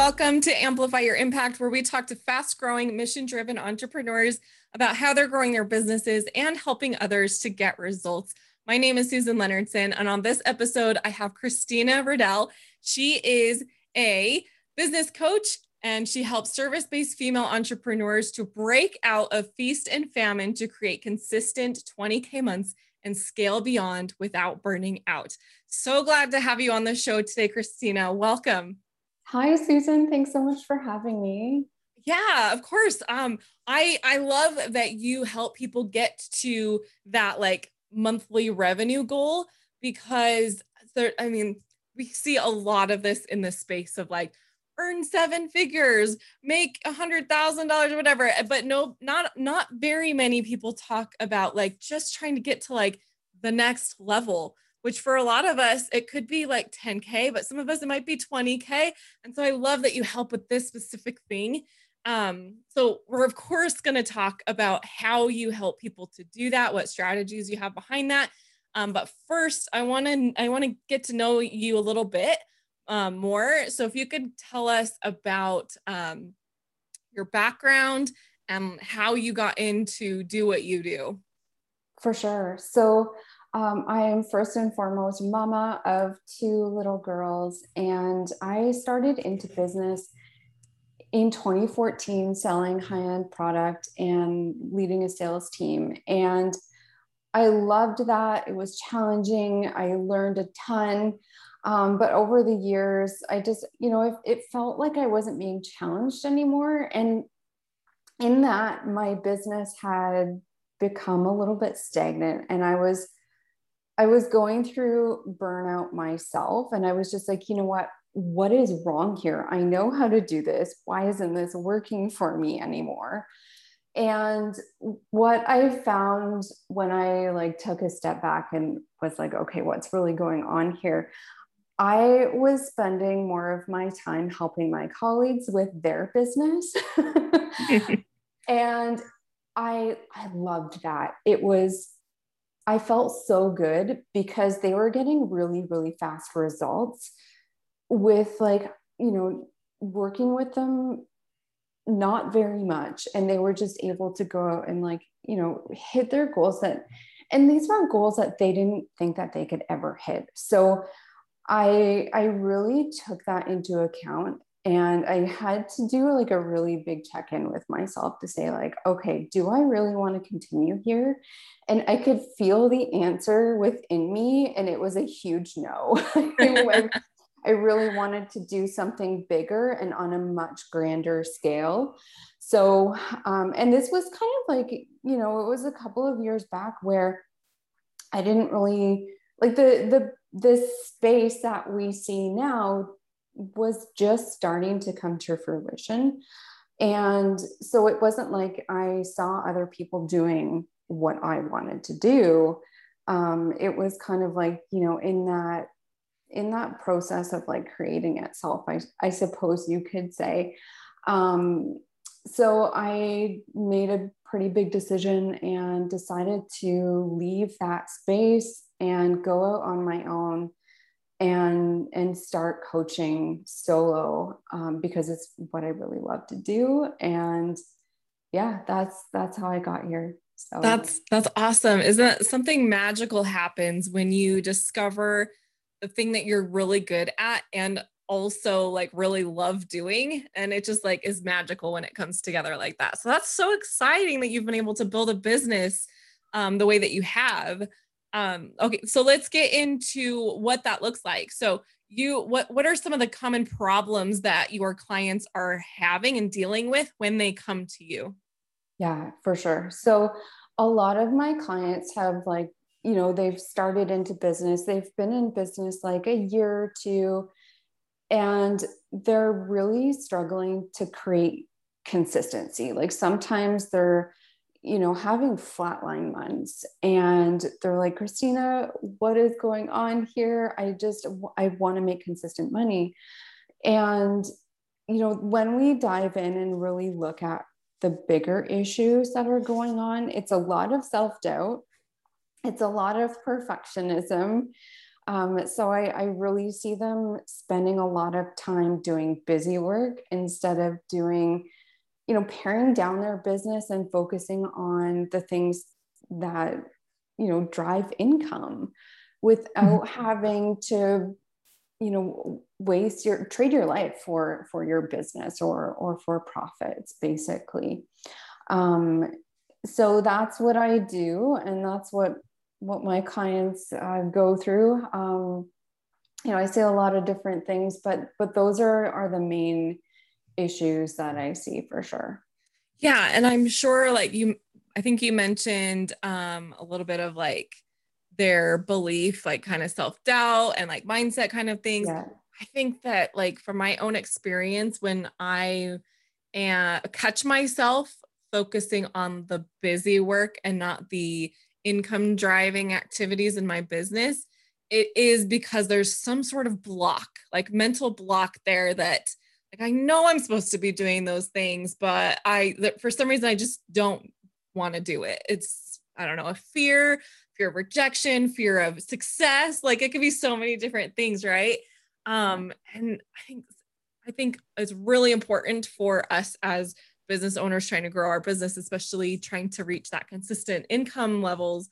Welcome to Amplify Your Impact, where we talk to fast growing, mission driven entrepreneurs about how they're growing their businesses and helping others to get results. My name is Susan Leonardson, and on this episode, I have Christina Riddell. She is a business coach and she helps service based female entrepreneurs to break out of feast and famine to create consistent 20K months and scale beyond without burning out. So glad to have you on the show today, Christina. Welcome. Hi, Susan. Thanks so much for having me. Yeah, of course. Um, I I love that you help people get to that like monthly revenue goal because there, I mean, we see a lot of this in the space of like earn seven figures, make a hundred thousand dollars or whatever. But no, not not very many people talk about like just trying to get to like the next level which for a lot of us, it could be like 10K, but some of us, it might be 20K. And so I love that you help with this specific thing. Um, so we're of course going to talk about how you help people to do that, what strategies you have behind that. Um, but first, I want to I want to get to know you a little bit um, more. So if you could tell us about um, your background and how you got into do what you do. For sure. So um, I am first and foremost mama of two little girls, and I started into business in 2014 selling high-end product and leading a sales team. And I loved that. It was challenging. I learned a ton. Um, but over the years, I just, you know, it, it felt like I wasn't being challenged anymore. And in that, my business had become a little bit stagnant and I was I was going through burnout myself and I was just like, you know what? What is wrong here? I know how to do this. Why isn't this working for me anymore? And what I found when I like took a step back and was like, okay, what's really going on here? I was spending more of my time helping my colleagues with their business. and I I loved that. It was I felt so good because they were getting really, really fast results with like, you know, working with them not very much. And they were just able to go out and like, you know, hit their goals that, and these were goals that they didn't think that they could ever hit. So I, I really took that into account and i had to do like a really big check in with myself to say like okay do i really want to continue here and i could feel the answer within me and it was a huge no I really wanted to do something bigger and on a much grander scale. So, um, and this was kind of like, you know, it was a couple of years back where I didn't really like the, the, this space that we see now was just starting to come to fruition. And so it wasn't like I saw other people doing what I wanted to do. Um, it was kind of like, you know, in that in that process of like creating itself, I, I suppose you could say. Um, so I made a pretty big decision and decided to leave that space and go out on my own and and start coaching solo um, because it's what I really love to do. And yeah, that's that's how I got here. So that's that's awesome. Isn't that something magical happens when you discover the thing that you're really good at and also like really love doing and it just like is magical when it comes together like that so that's so exciting that you've been able to build a business um, the way that you have um, okay, so let's get into what that looks like. So you what what are some of the common problems that your clients are having and dealing with when they come to you? Yeah, for sure. So a lot of my clients have like, you know, they've started into business. They've been in business like a year or two and they're really struggling to create consistency. Like sometimes they're you know, having flatline months. And they're like, Christina, what is going on here? I just, I want to make consistent money. And, you know, when we dive in and really look at the bigger issues that are going on, it's a lot of self doubt, it's a lot of perfectionism. Um, so I, I really see them spending a lot of time doing busy work instead of doing, you know, paring down their business and focusing on the things that, you know, drive income without mm-hmm. having to you know waste your trade your life for for your business or or for profits basically um, so that's what i do and that's what what my clients uh, go through um, you know i say a lot of different things but but those are are the main issues that i see for sure yeah and i'm sure like you i think you mentioned um, a little bit of like their belief, like kind of self doubt and like mindset kind of things. Yeah. I think that, like, from my own experience, when I uh, catch myself focusing on the busy work and not the income driving activities in my business, it is because there's some sort of block, like mental block there that I know I'm supposed to be doing those things, but I for some reason I just don't want to do it. It's I don't know, a fear fear of rejection, fear of success. Like it could be so many different things, right? Um, and I think I think it's really important for us as business owners trying to grow our business, especially trying to reach that consistent income levels,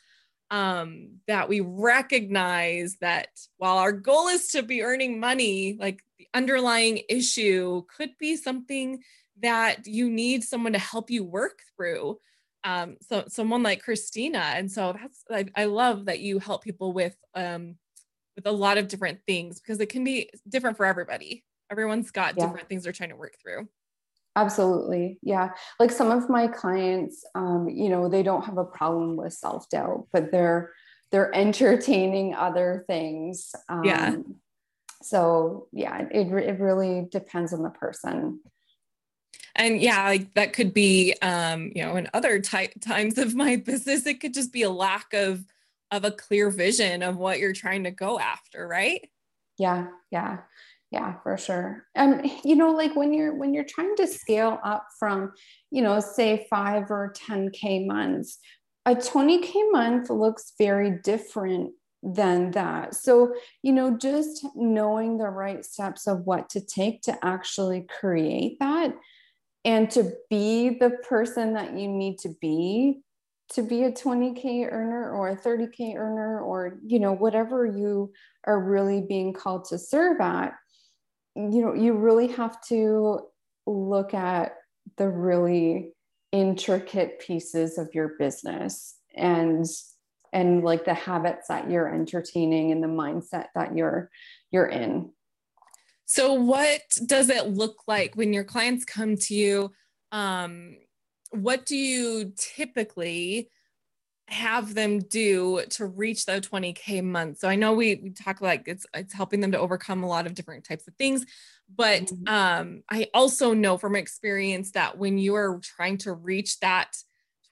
um, that we recognize that while our goal is to be earning money, like the underlying issue could be something that you need someone to help you work through um, so someone like Christina. And so that's I, I love that you help people with um, with a lot of different things because it can be different for everybody. Everyone's got yeah. different things they're trying to work through. Absolutely. Yeah. Like some of my clients, um, you know, they don't have a problem with self doubt, but they're they're entertaining other things. Um, yeah. So yeah, it, it really depends on the person and yeah like that could be um you know in other ty- times of my business it could just be a lack of of a clear vision of what you're trying to go after right yeah yeah yeah for sure. Um you know like when you're when you're trying to scale up from you know say 5 or 10k months a 20k month looks very different than that. So you know just knowing the right steps of what to take to actually create that and to be the person that you need to be to be a 20k earner or a 30k earner or you know whatever you are really being called to serve at you know you really have to look at the really intricate pieces of your business and and like the habits that you're entertaining and the mindset that you're you're in so, what does it look like when your clients come to you? Um, what do you typically have them do to reach the 20k month? So I know we, we talk like it's it's helping them to overcome a lot of different types of things, but mm-hmm. um, I also know from experience that when you are trying to reach that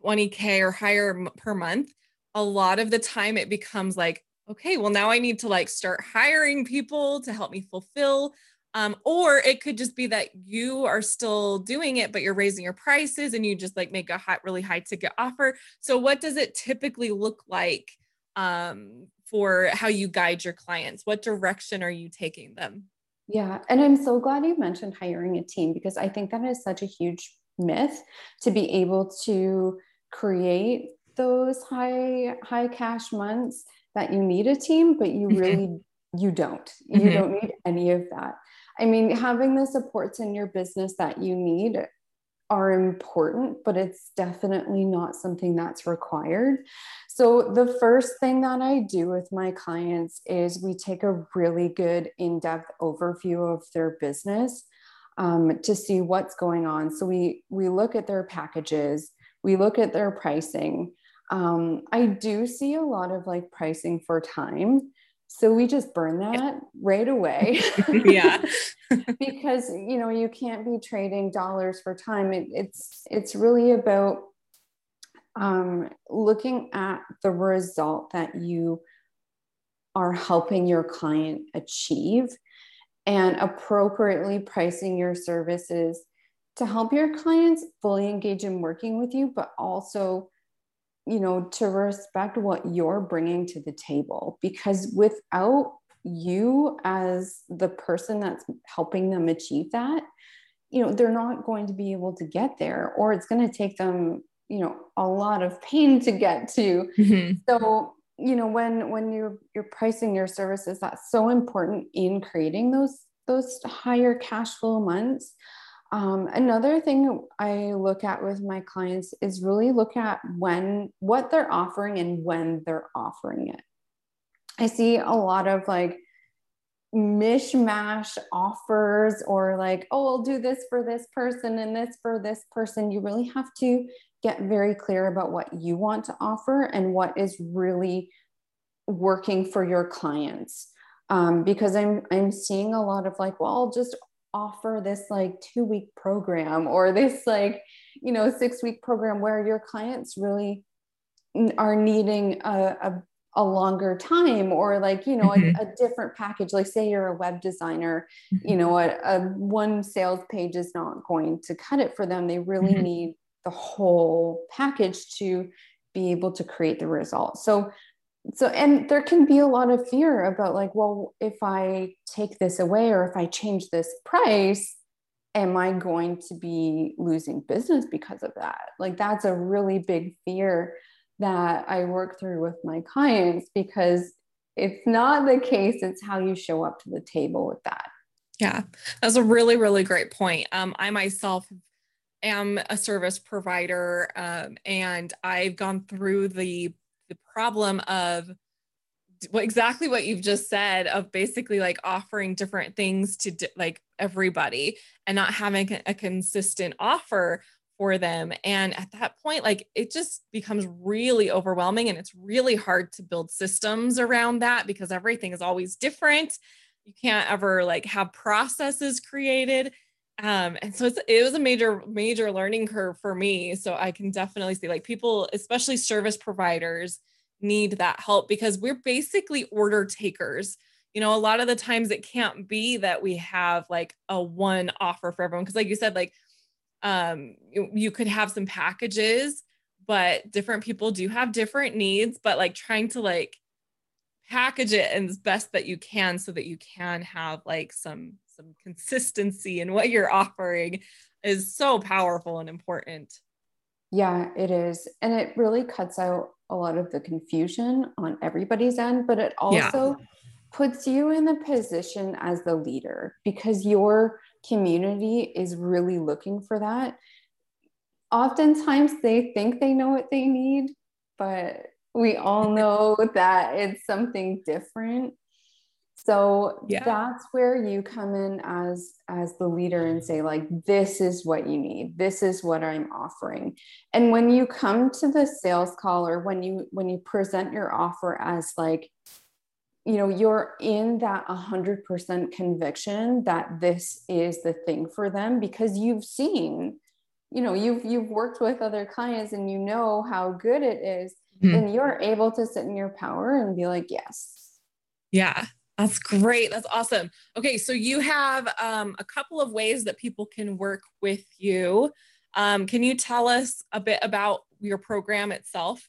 20k or higher per month, a lot of the time it becomes like okay, well, now I need to like start hiring people to help me fulfill. Um, or it could just be that you are still doing it, but you're raising your prices and you just like make a high, really high ticket offer. So, what does it typically look like um, for how you guide your clients? What direction are you taking them? Yeah. And I'm so glad you mentioned hiring a team because I think that is such a huge myth to be able to create those high high cash months that you need a team, but you mm-hmm. really you don't. You mm-hmm. don't need any of that. I mean, having the supports in your business that you need are important, but it's definitely not something that's required. So, the first thing that I do with my clients is we take a really good in depth overview of their business um, to see what's going on. So, we, we look at their packages, we look at their pricing, um, I do see a lot of like pricing for time. So we just burn that right away. yeah. because you know you can't be trading dollars for time. It, it's it's really about um, looking at the result that you are helping your client achieve and appropriately pricing your services to help your clients fully engage in working with you, but also you know, to respect what you're bringing to the table because without you as the person that's helping them achieve that, you know, they're not going to be able to get there or it's going to take them, you know, a lot of pain to get to. Mm-hmm. So, you know, when when you're you're pricing your services, that's so important in creating those those higher cash flow months um, another thing I look at with my clients is really look at when, what they're offering and when they're offering it. I see a lot of like mishmash offers or like, oh, I'll do this for this person and this for this person. You really have to get very clear about what you want to offer and what is really working for your clients. Um, because I'm I'm seeing a lot of like, well, I'll just offer this like two week program or this like you know six week program where your clients really are needing a, a, a longer time or like you know mm-hmm. a, a, different package like say you're a web designer mm-hmm. you know a, a, one sales page is not going to cut it for them they really mm-hmm. need the whole package to be able to create the result so so and there can be a lot of fear about like well if i take this away or if i change this price am i going to be losing business because of that? Like that's a really big fear that i work through with my clients because it's not the case it's how you show up to the table with that. Yeah that's a really really great point. Um, i myself am a service provider um, and i've gone through the problem of what exactly what you've just said of basically like offering different things to di- like everybody and not having a consistent offer for them. And at that point like it just becomes really overwhelming and it's really hard to build systems around that because everything is always different. You can't ever like have processes created. Um and so it was a major major learning curve for me. So i can definitely see like people especially service providers need that help because we're basically order takers you know a lot of the times it can't be that we have like a one offer for everyone because like you said like um you, you could have some packages but different people do have different needs but like trying to like package it as best that you can so that you can have like some some consistency in what you're offering is so powerful and important. Yeah, it is. And it really cuts out a lot of the confusion on everybody's end, but it also yeah. puts you in the position as the leader because your community is really looking for that. Oftentimes they think they know what they need, but we all know that it's something different so yeah. that's where you come in as as the leader and say like this is what you need this is what i'm offering and when you come to the sales call or when you when you present your offer as like you know you're in that 100% conviction that this is the thing for them because you've seen you know you've you've worked with other clients and you know how good it is mm-hmm. then you're able to sit in your power and be like yes yeah that's great. That's awesome. Okay, so you have um, a couple of ways that people can work with you. Um, can you tell us a bit about your program itself?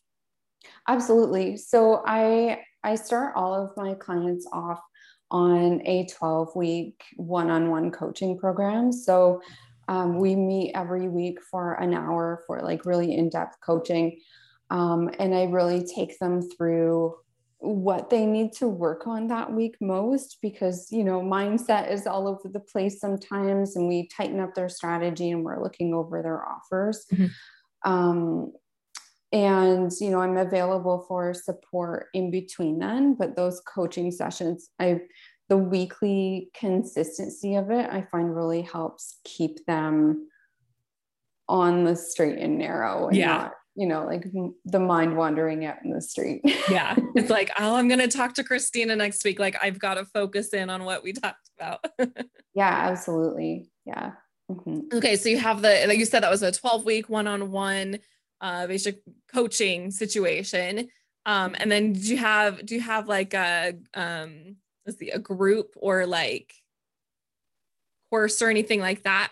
Absolutely. So I I start all of my clients off on a 12 week one-on-one coaching program. So um, we meet every week for an hour for like really in-depth coaching. Um, and I really take them through what they need to work on that week most because you know mindset is all over the place sometimes and we tighten up their strategy and we're looking over their offers mm-hmm. um, and you know i'm available for support in between then but those coaching sessions i the weekly consistency of it i find really helps keep them on the straight and narrow and yeah. not you know, like the mind wandering out in the street. yeah. It's like, oh, I'm going to talk to Christina next week. Like, I've got to focus in on what we talked about. yeah, absolutely. Yeah. Mm-hmm. Okay. So you have the, like you said, that was a 12 week one on one uh, basic coaching situation. Um, and then do you have, do you have like a, um, let's see, a group or like course or anything like that?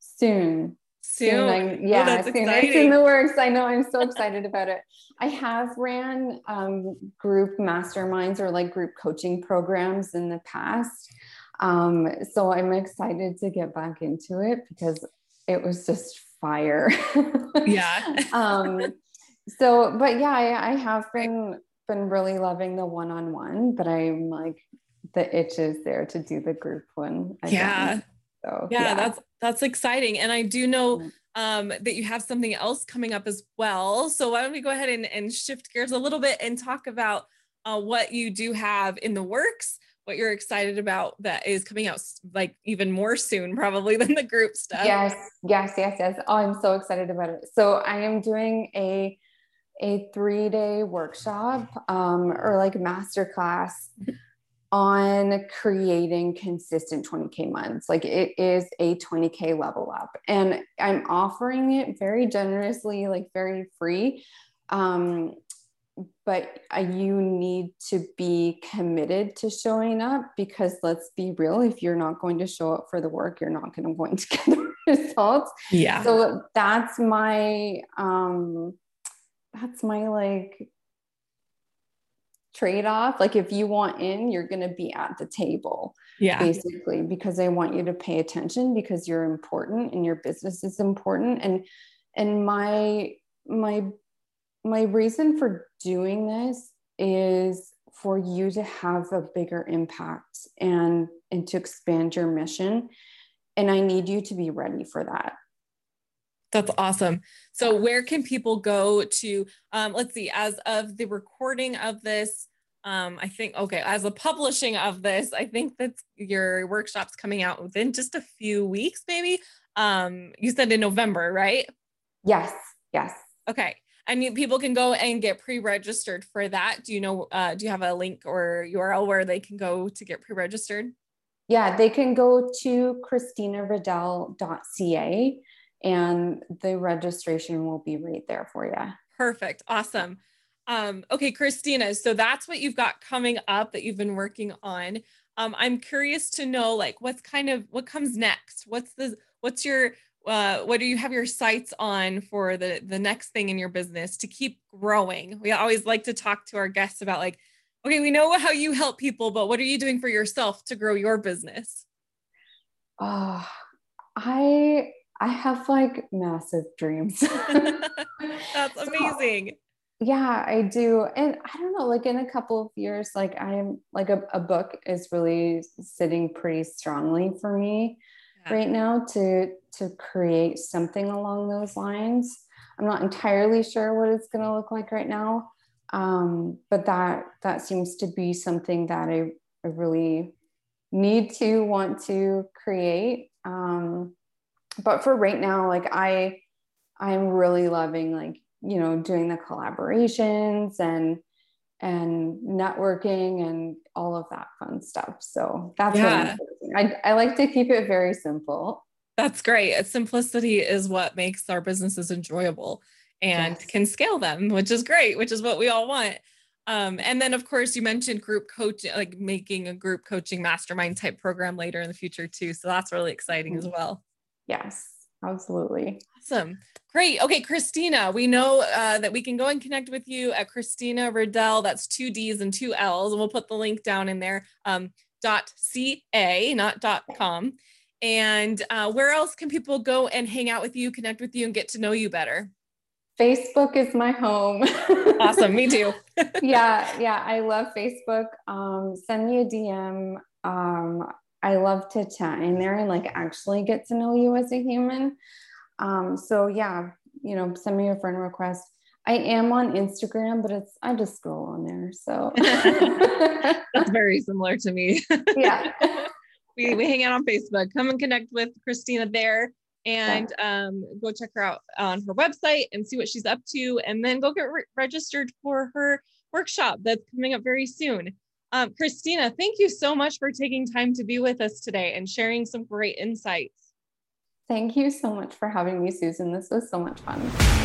Soon soon. soon I, yeah, oh, soon. It's in the works. I know. I'm so excited about it. I have ran um, group masterminds or like group coaching programs in the past. Um, so I'm excited to get back into it because it was just fire. yeah. um, so, but yeah, I, I have been been really loving the one-on-one, but I'm like the itch is there to do the group one. Again. Yeah. So yeah, yeah, that's that's exciting. And I do know mm. um, that you have something else coming up as well. So why don't we go ahead and, and shift gears a little bit and talk about uh, what you do have in the works, what you're excited about that is coming out like even more soon, probably than the group stuff. Yes, yes, yes, yes. Oh, I'm so excited about it. So I am doing a a three day workshop um, or like master class on creating consistent 20K months. Like it is a 20K level up. And I'm offering it very generously, like very free. Um, but you need to be committed to showing up because let's be real if you're not going to show up for the work you're not going to going to get the results yeah so that's my um that's my like trade off. Like if you want in, you're going to be at the table. Yeah. Basically, because I want you to pay attention because you're important and your business is important. And and my my my reason for doing this is for you to have a bigger impact and and to expand your mission and i need you to be ready for that that's awesome. So, where can people go to? Um, let's see, as of the recording of this, um, I think, okay, as a publishing of this, I think that your workshop's coming out within just a few weeks, maybe. Um, you said in November, right? Yes, yes. Okay. And you, people can go and get pre-registered for that. Do you know, uh, do you have a link or URL where they can go to get pre-registered? Yeah, they can go to christinariddell.ca and the registration will be right there for you. Perfect. Awesome. Um, okay, Christina, so that's what you've got coming up that you've been working on. Um, I'm curious to know like what's kind of what comes next? What's the what's your uh, what do you have your sights on for the the next thing in your business to keep growing? We always like to talk to our guests about like, okay, we know how you help people, but what are you doing for yourself to grow your business? Oh, I I have like massive dreams. That's amazing. Yeah, I do. And I don't know, like in a couple of years, like I'm like a, a book is really sitting pretty strongly for me yeah. right now to to create something along those lines. I'm not entirely sure what it's going to look like right now. Um, but that that seems to be something that I, I really need to want to create. Um, but for right now like i i'm really loving like you know doing the collaborations and and networking and all of that fun stuff. So that's yeah. I, I like to keep it very simple. That's great. Simplicity is what makes our businesses enjoyable and yes. can scale them which is great which is what we all want. Um, and then of course you mentioned group coaching like making a group coaching mastermind type program later in the future too. So that's really exciting mm-hmm. as well Yes, absolutely. Awesome. Great. Okay, Christina, we know uh, that we can go and connect with you at Christina Riddell. That's two D's and two L's, and we'll put the link down in there. Um, dot ca, not dot com. And uh, where else can people go and hang out with you, connect with you, and get to know you better? Facebook is my home. awesome. Me too. yeah. Yeah. I love Facebook. Um, send me a DM. Um, I love to chat in there and like actually get to know you as a human. Um, so yeah, you know, send me a friend request. I am on Instagram, but it's I just scroll on there. So that's very similar to me. Yeah. we, we hang out on Facebook. Come and connect with Christina there and um, go check her out on her website and see what she's up to. And then go get re- registered for her workshop that's coming up very soon. Um, Christina, thank you so much for taking time to be with us today and sharing some great insights. Thank you so much for having me, Susan. This was so much fun.